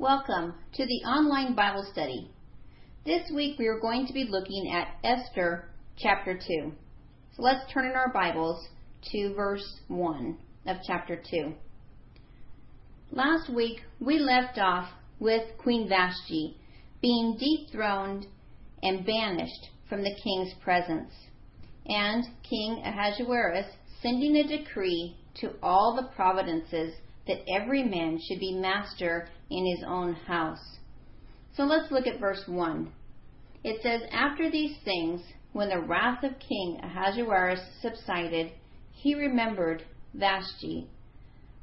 Welcome to the online Bible study. This week we are going to be looking at Esther chapter 2. So let's turn in our Bibles to verse 1 of chapter 2. Last week we left off with Queen Vashti being dethroned and banished from the king's presence, and King Ahasuerus sending a decree to all the providences that every man should be master in his own house. So let's look at verse 1. It says, After these things, when the wrath of King Ahasuerus subsided, he remembered Vashti,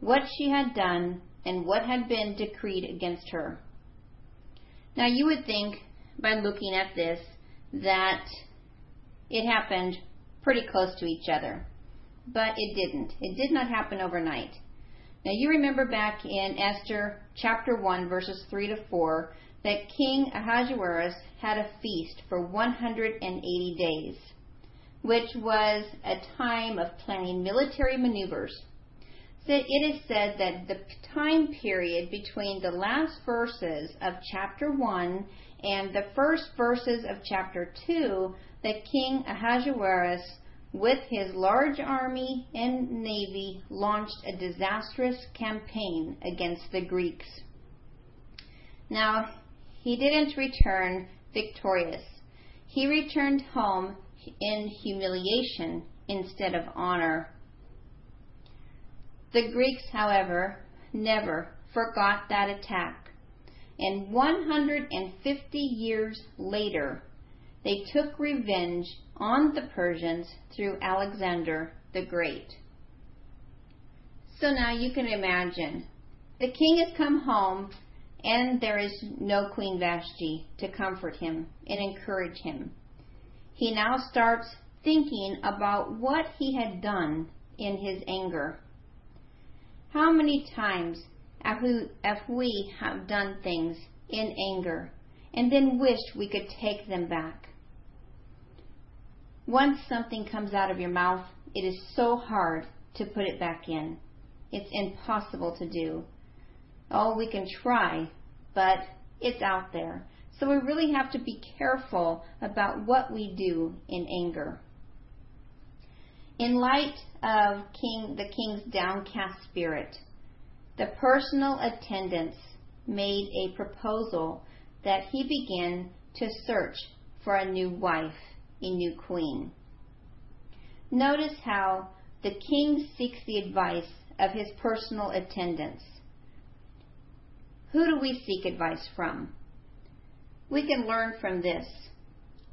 what she had done, and what had been decreed against her. Now you would think, by looking at this, that it happened pretty close to each other. But it didn't. It did not happen overnight. Now you remember back in Esther chapter 1 verses 3 to 4 that King Ahasuerus had a feast for 180 days, which was a time of planning military maneuvers. So it is said that the time period between the last verses of chapter 1 and the first verses of chapter 2 that King Ahasuerus with his large army and navy, launched a disastrous campaign against the Greeks. Now, he didn't return victorious. He returned home in humiliation instead of honor. The Greeks, however, never forgot that attack. And 150 years later, they took revenge on the Persians through Alexander the Great. So now you can imagine the king has come home and there is no Queen Vashti to comfort him and encourage him. He now starts thinking about what he had done in his anger. How many times have we have done things in anger and then wished we could take them back? Once something comes out of your mouth, it is so hard to put it back in. It's impossible to do. Oh, we can try, but it's out there. So we really have to be careful about what we do in anger. In light of King the king's downcast spirit, the personal attendants made a proposal that he begin to search for a new wife a new queen. Notice how the king seeks the advice of his personal attendants. Who do we seek advice from? We can learn from this.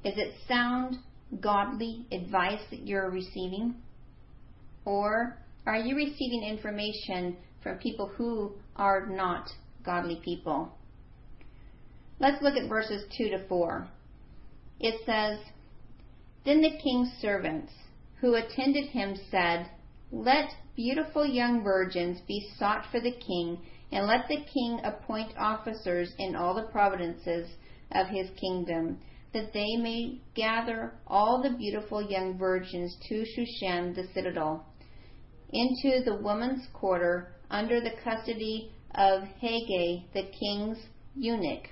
Is it sound, godly advice that you're receiving? Or are you receiving information from people who are not godly people? Let's look at verses 2 to 4. It says, then the king's servants, who attended him, said, Let beautiful young virgins be sought for the king, and let the king appoint officers in all the provinces of his kingdom, that they may gather all the beautiful young virgins to Shushan the citadel, into the woman's quarter under the custody of Hegai the king's eunuch,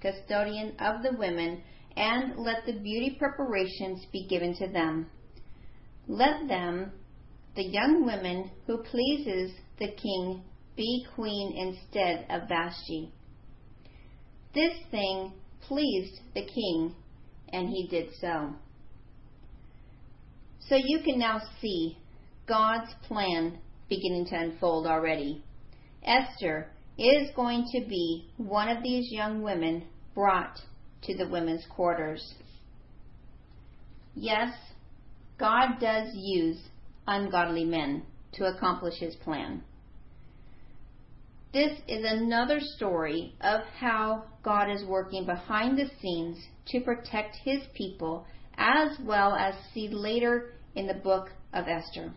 custodian of the women, and let the beauty preparations be given to them. Let them, the young women who pleases the king, be queen instead of Vashti. This thing pleased the king, and he did so. So you can now see God's plan beginning to unfold already. Esther is going to be one of these young women brought to the women's quarters. Yes, God does use ungodly men to accomplish his plan. This is another story of how God is working behind the scenes to protect his people, as well as see later in the book of Esther.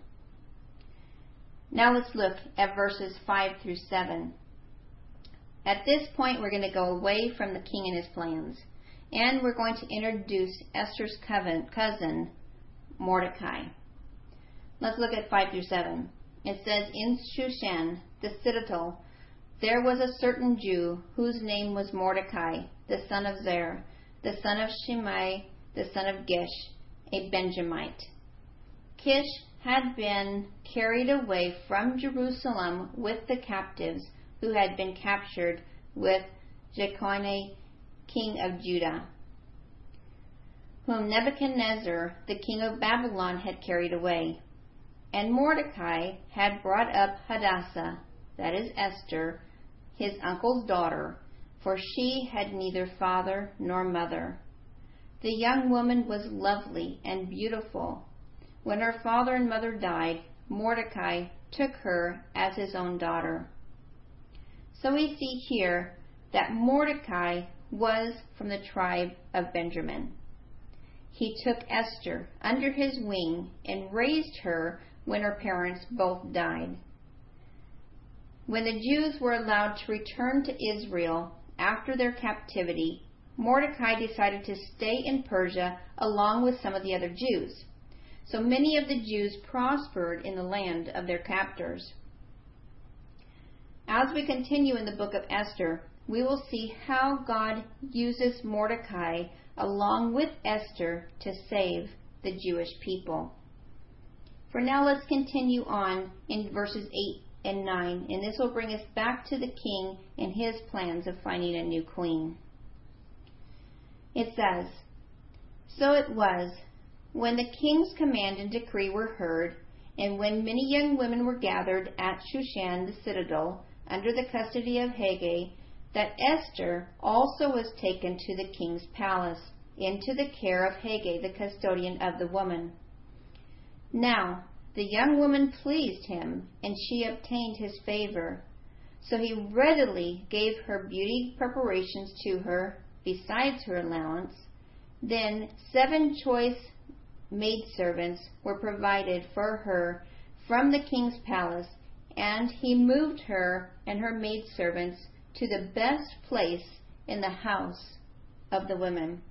Now let's look at verses 5 through 7. At this point, we're going to go away from the king and his plans and we're going to introduce Esther's cousin, Mordecai. Let's look at 5 through 7. It says, In Shushan, the citadel, there was a certain Jew whose name was Mordecai, the son of Zer, the son of Shimei, the son of Kish, a Benjamite. Kish had been carried away from Jerusalem with the captives who had been captured with Jeconiah, king of Judah, whom Nebuchadnezzar, the king of Babylon, had carried away. And Mordecai had brought up Hadassah, that is Esther, his uncle's daughter, for she had neither father nor mother. The young woman was lovely and beautiful. When her father and mother died, Mordecai took her as his own daughter. So we see here that Mordecai was from the tribe of Benjamin. He took Esther under his wing and raised her when her parents both died. When the Jews were allowed to return to Israel after their captivity, Mordecai decided to stay in Persia along with some of the other Jews. So many of the Jews prospered in the land of their captors. As we continue in the book of Esther, we will see how God uses Mordecai along with Esther to save the Jewish people. For now, let's continue on in verses 8 and 9, and this will bring us back to the king and his plans of finding a new queen. It says, So it was, when the king's command and decree were heard, and when many young women were gathered at Shushan the citadel, under the custody of Hegai, that Esther also was taken to the king's palace, into the care of Hegai, the custodian of the woman. Now, the young woman pleased him, and she obtained his favor. So he readily gave her beauty preparations to her, besides her allowance. Then seven choice maidservants were provided for her from the king's palace, and he moved her and her maidservants to the best place in the house of the women.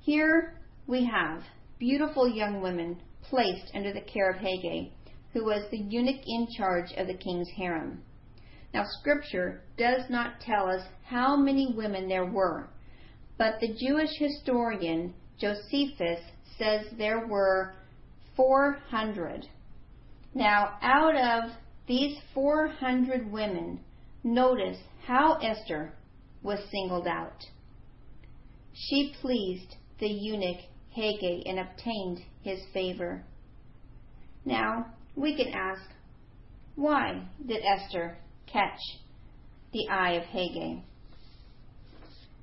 Here we have beautiful young women placed under the care of Hegai, who was the eunuch in charge of the king's harem. Now, Scripture does not tell us how many women there were, but the Jewish historian Josephus says there were 400. Now, out of these 400 women, notice how Esther was singled out. She pleased the eunuch Hegai and obtained his favor. Now, we can ask, why did Esther catch the eye of Hegai?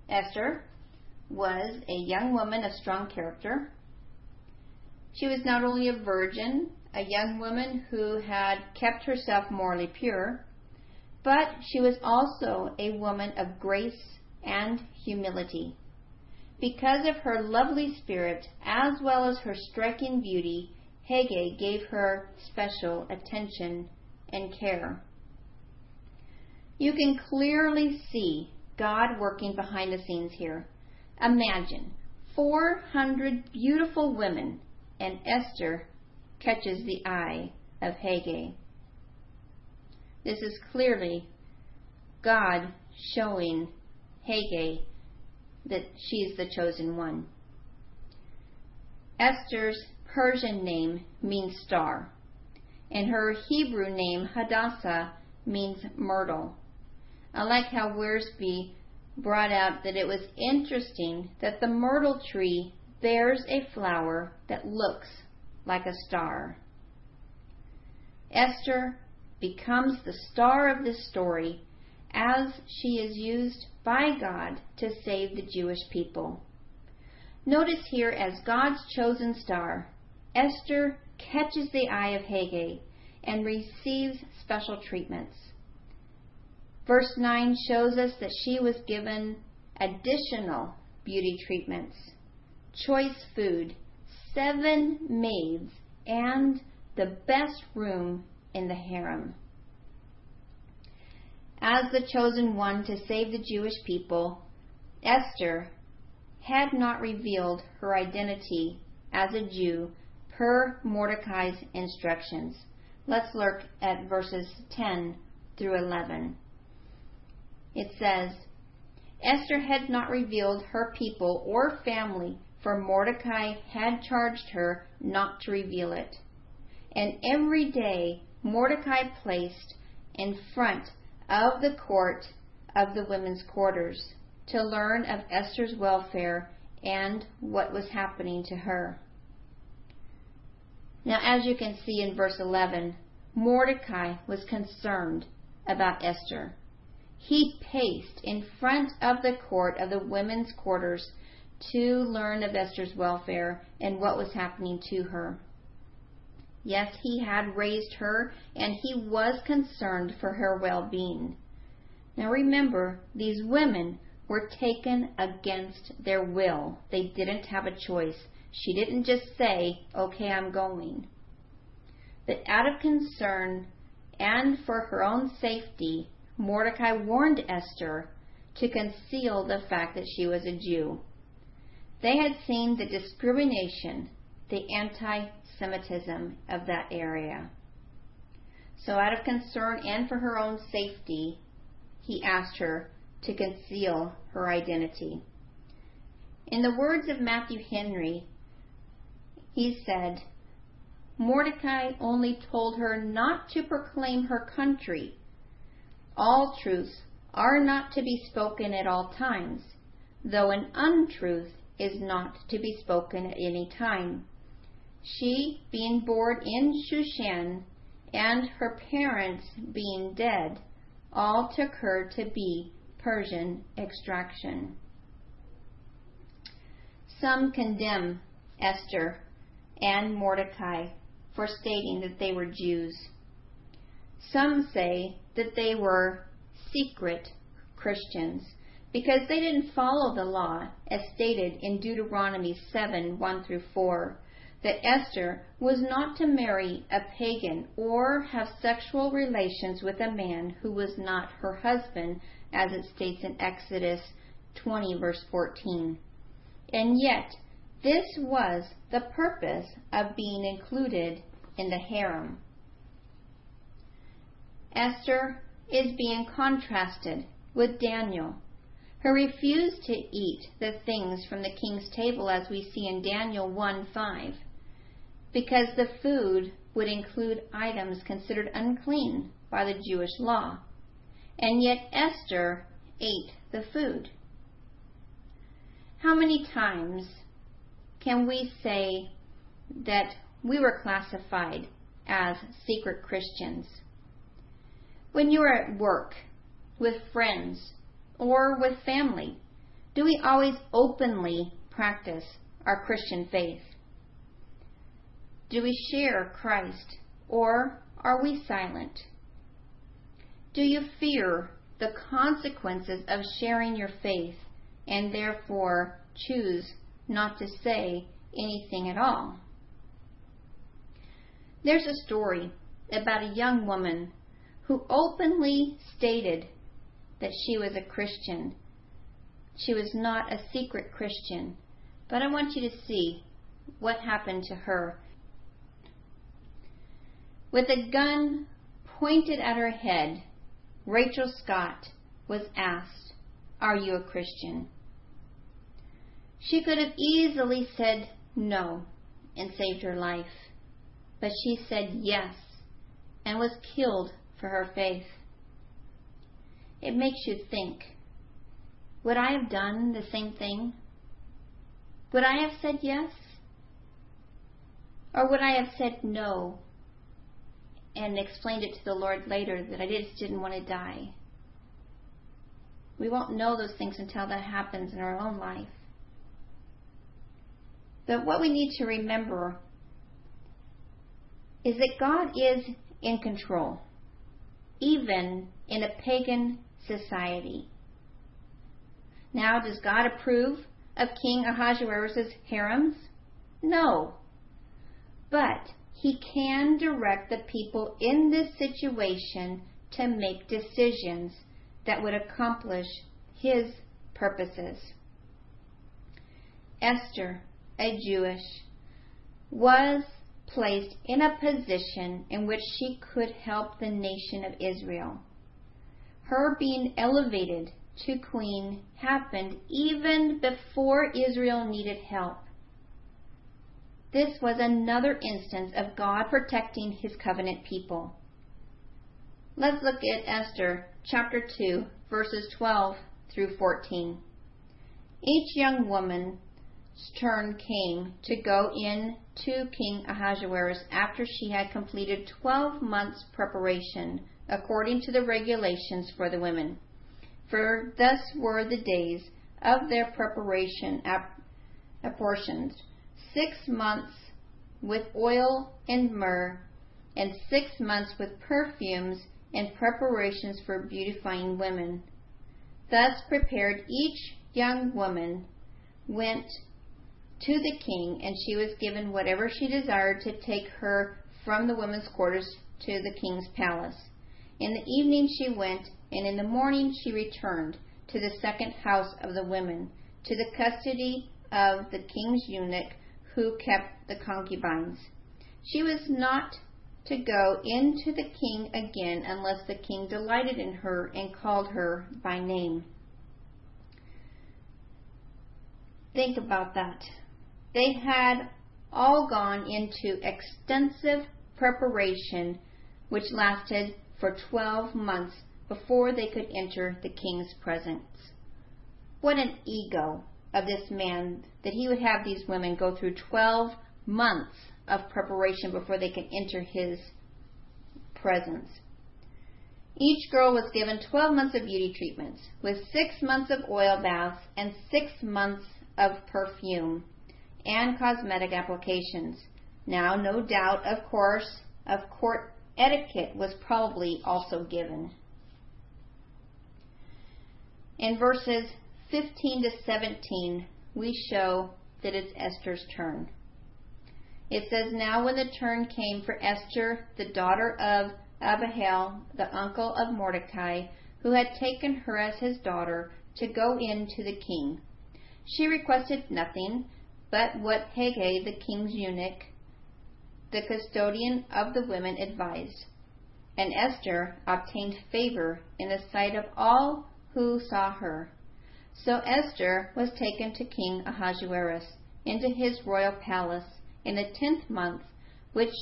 Esther was a young woman of strong character. She was not only a virgin, a young woman who had kept herself morally pure, but she was also a woman of grace and humility. Because of her lovely spirit, as well as her striking beauty, Hegai gave her special attention and care. You can clearly see God working behind the scenes here. Imagine 400 beautiful women, and Esther catches the eye of Hegai. This is clearly God showing Hegai that she is the chosen one. Esther's Persian name means star, and her Hebrew name, Hadassah, means myrtle. I like how Wiersbe brought out that it was interesting that the myrtle tree bears a flower that looks like a star. Esther becomes the star of this story as she is used by God to save the Jewish people. Notice here, as God's chosen star, Esther catches the eye of Hegai and receives special treatments. Verse 9 shows us that she was given additional beauty treatments, choice food, seven maids, and the best room in the harem as the chosen one to save the Jewish people, Esther had not revealed her identity as a Jew per Mordecai's instructions. Let's look at verses 10 through 11. It says, Esther had not revealed her people or family, for Mordecai had charged her not to reveal it. And every day Mordecai placed in front of the court of the women's quarters to learn of Esther's welfare and what was happening to her. Now, as you can see in verse 11, Mordecai was concerned about Esther. He paced in front of the court of the women's quarters to learn of Esther's welfare and what was happening to her. Yes, he had raised her, and he was concerned for her well being. Now remember, these women were taken against their will. They didn't have a choice. She didn't just say, okay, I'm going. But out of concern and for her own safety, Mordecai warned Esther to conceal the fact that she was a Jew. They had seen the discrimination, the anti Semitism of that area. So, out of concern and for her own safety, he asked her to conceal her identity. In the words of Matthew Henry, he said, Mordecai only told her not to proclaim her country. All truths are not to be spoken at all times, though an untruth is not to be spoken at any time. She, being born in Shushan, and her parents being dead, all took her to be Persian extraction. Some condemn Esther and Mordecai for stating that they were Jews. Some say that they were secret Christians because they didn't follow the law as stated in Deuteronomy 7 1 through 4 that Esther was not to marry a pagan or have sexual relations with a man who was not her husband, as it states in Exodus 20, verse 14. And yet, this was the purpose of being included in the harem. Esther is being contrasted with Daniel, who refused to eat the things from the king's table as we see in Daniel 1 5 because the food would include items considered unclean by the Jewish law. And yet Esther ate the food. How many times can we say that we were classified as secret Christians? When you are at work, with friends, or with family, do we always openly practice our Christian faith? Do we share Christ or are we silent? Do you fear the consequences of sharing your faith and therefore choose not to say anything at all? There's a story about a young woman who openly stated that she was a Christian. She was not a secret Christian. But I want you to see what happened to her with a gun pointed at her head, Rachel Scott was asked, Are you a Christian? She could have easily said no and saved her life, but she said yes and was killed for her faith. It makes you think would I have done the same thing? Would I have said yes? Or would I have said no and explained it to the Lord later that I just didn't want to die. We won't know those things until that happens in our own life. But what we need to remember is that God is in control, even in a pagan society. Now, does God approve of King Ahasuerus' harems? No. But he can direct the people in this situation to make decisions that would accomplish his purposes. Esther, a Jewish, was placed in a position in which she could help the nation of Israel. her being elevated to queen happened even before Israel needed help. This was another instance of God protecting his covenant people. Let's look at Esther chapter 2, verses 12 through 14. Each young woman's turn came to go in to King Ahasuerus after she had completed 12 months' preparation according to the regulations for the women. For thus were the days of their preparation apportioned six months with oil and myrrh, and six months with perfumes and preparations for beautifying women. Thus prepared each young woman went to the king, and she was given whatever she desired to take her from the women's quarters to the king's palace. In the evening she went, and in the morning she returned to the second house of the women, to the custody of the king's eunuch who kept the concubines. She was not to go into the king again unless the king delighted in her and called her by name. Think about that. They had all gone into extensive preparation, which lasted for 12 months before they could enter the king's presence. What an ego of this man that he would have these women go through 12 months of preparation before they could enter his presence. Each girl was given 12 months of beauty treatments, with six months of oil baths and six months of perfume and cosmetic applications. Now, no doubt, of course, of court etiquette was probably also given. In verses 15 to 17, we show that it's Esther's turn. It says, Now when the turn came for Esther, the daughter of Abihail, the uncle of Mordecai, who had taken her as his daughter, to go in to the king. She requested nothing but what Hegai, the king's eunuch, the custodian of the women, advised. And Esther obtained favor in the sight of all who saw her. So Esther was taken to King Ahasuerus into his royal palace in the tenth month, which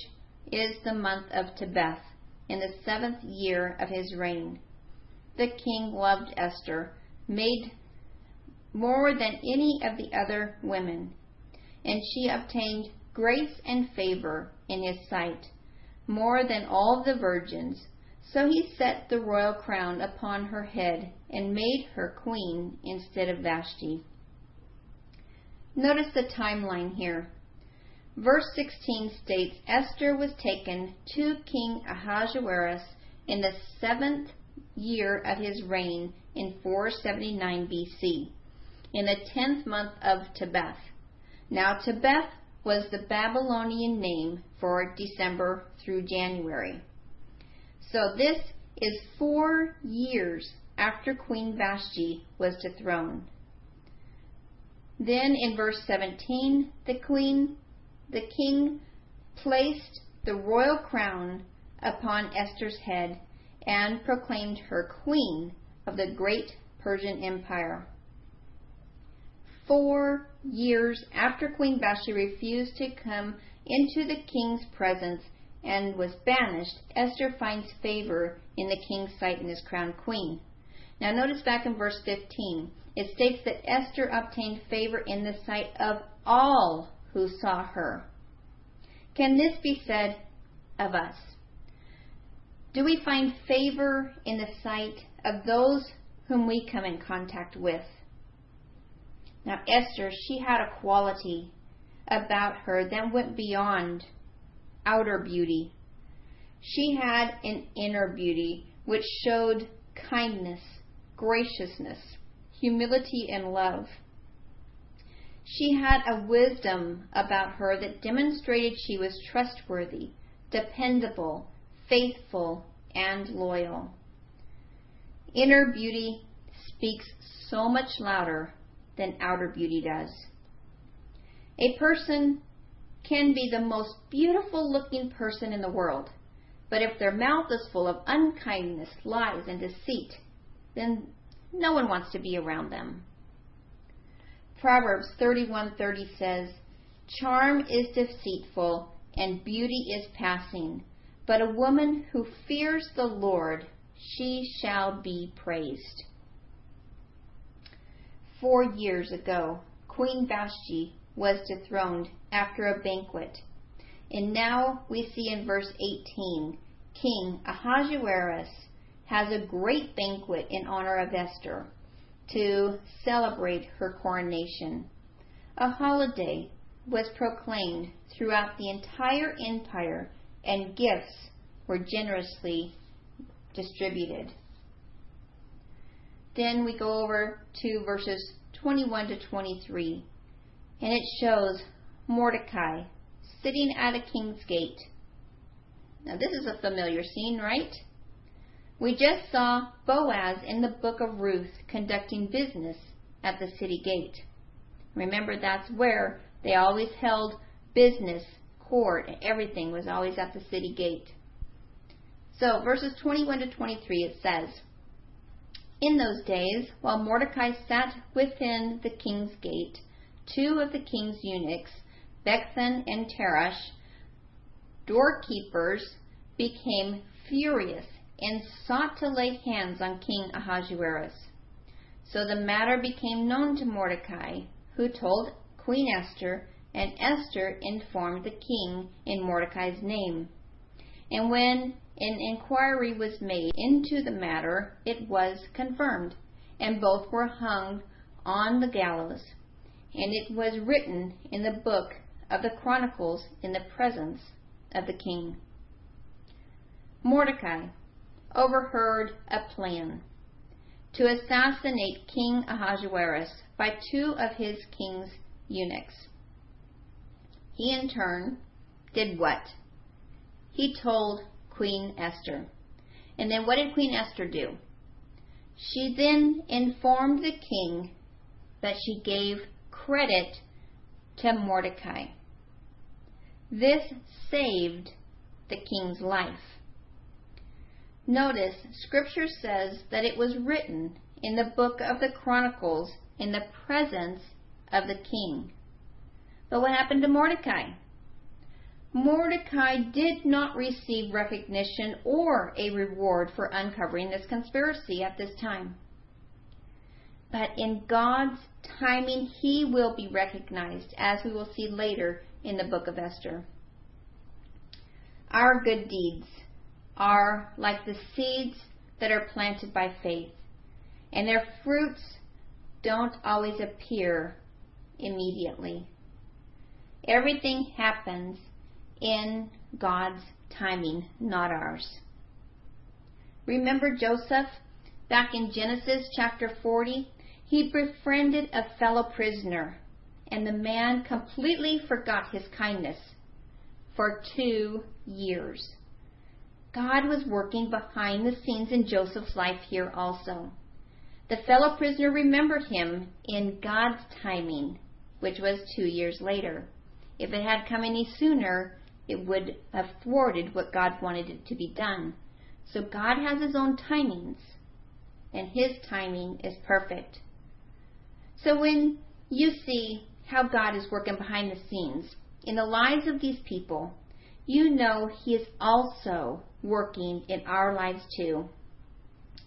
is the month of Tebeth, in the seventh year of his reign. The king loved Esther, made more than any of the other women, and she obtained grace and favor in his sight, more than all the virgins. So he set the royal crown upon her head and made her queen instead of Vashti. Notice the timeline here. Verse 16 states Esther was taken to King Ahasuerus in the seventh year of his reign in 479 BC, in the tenth month of Tebeth. Now, Tebeth was the Babylonian name for December through January. So this is four years after Queen Vashti was dethroned. Then in verse 17, the queen, the king placed the royal crown upon Esther's head and proclaimed her queen of the great Persian Empire. Four years after Queen Vashti refused to come into the king's presence and was banished, Esther finds favor in the king's sight and is crowned queen. Now, notice back in verse 15, it states that Esther obtained favor in the sight of all who saw her. Can this be said of us? Do we find favor in the sight of those whom we come in contact with? Now, Esther, she had a quality about her that went beyond outer beauty. She had an inner beauty which showed kindness, graciousness, humility, and love. She had a wisdom about her that demonstrated she was trustworthy, dependable, faithful, and loyal. Inner beauty speaks so much louder than outer beauty does. A person can be the most beautiful looking person in the world, but if their mouth is full of unkindness, lies, and deceit, then no one wants to be around them. Proverbs 31:30 says, "Charm is deceitful and beauty is passing, but a woman who fears the Lord, she shall be praised." 4 years ago, Queen Vashti was dethroned after a banquet. And now we see in verse 18 King Ahasuerus has a great banquet in honor of Esther to celebrate her coronation. A holiday was proclaimed throughout the entire empire, and gifts were generously distributed. Then we go over to verses 21 to 23, and it shows Mordecai sitting at a king's gate. Now, this is a familiar scene, right? We just saw Boaz in the book of Ruth conducting business at the city gate. Remember, that's where they always held business, court, and everything was always at the city gate. So, verses 21 to 23, it says, In those days, while Mordecai sat within the king's gate, two of the king's eunuchs, Bigthan and Teresh, doorkeepers, became furious and sought to lay hands on King Ahasuerus. So the matter became known to Mordecai, who told Queen Esther, and Esther informed the king in Mordecai's name. And when an inquiry was made into the matter, it was confirmed, and both were hung on the gallows. And it was written in the book of the Chronicles in the presence of the king. Mordecai overheard a plan to assassinate King Ahasuerus by two of his king's eunuchs. He in turn did what? He told Queen Esther. And then what did Queen Esther do? She then informed the king that she gave credit to Mordecai. This saved the king's life. Notice, Scripture says that it was written in the book of the Chronicles in the presence of the king. But what happened to Mordecai? Mordecai did not receive recognition or a reward for uncovering this conspiracy at this time. But in God's timing, he will be recognized, as we will see later in the book of Esther. Our good deeds are like the seeds that are planted by faith, and their fruits don't always appear immediately. Everything happens in God's timing, not ours. Remember Joseph back in Genesis chapter 40? He befriended a fellow prisoner, and the man completely forgot his kindness for two years. God was working behind the scenes in Joseph's life here also. The fellow prisoner remembered him in God's timing, which was two years later. If it had come any sooner, it would have thwarted what God wanted it to be done. So God has his own timings, and his timing is perfect. So when you see how God is working behind the scenes in the lives of these people, you know he is also working in our lives too.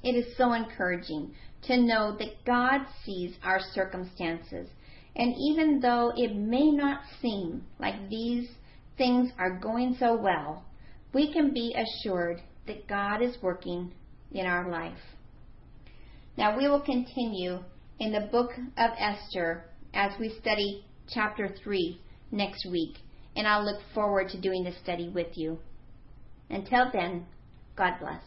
It is so encouraging to know that God sees our circumstances. And even though it may not seem like these things are going so well, we can be assured that God is working in our life. Now we will continue in the book of Esther as we study chapter 3 next week, and I'll look forward to doing this study with you. Until then, God bless.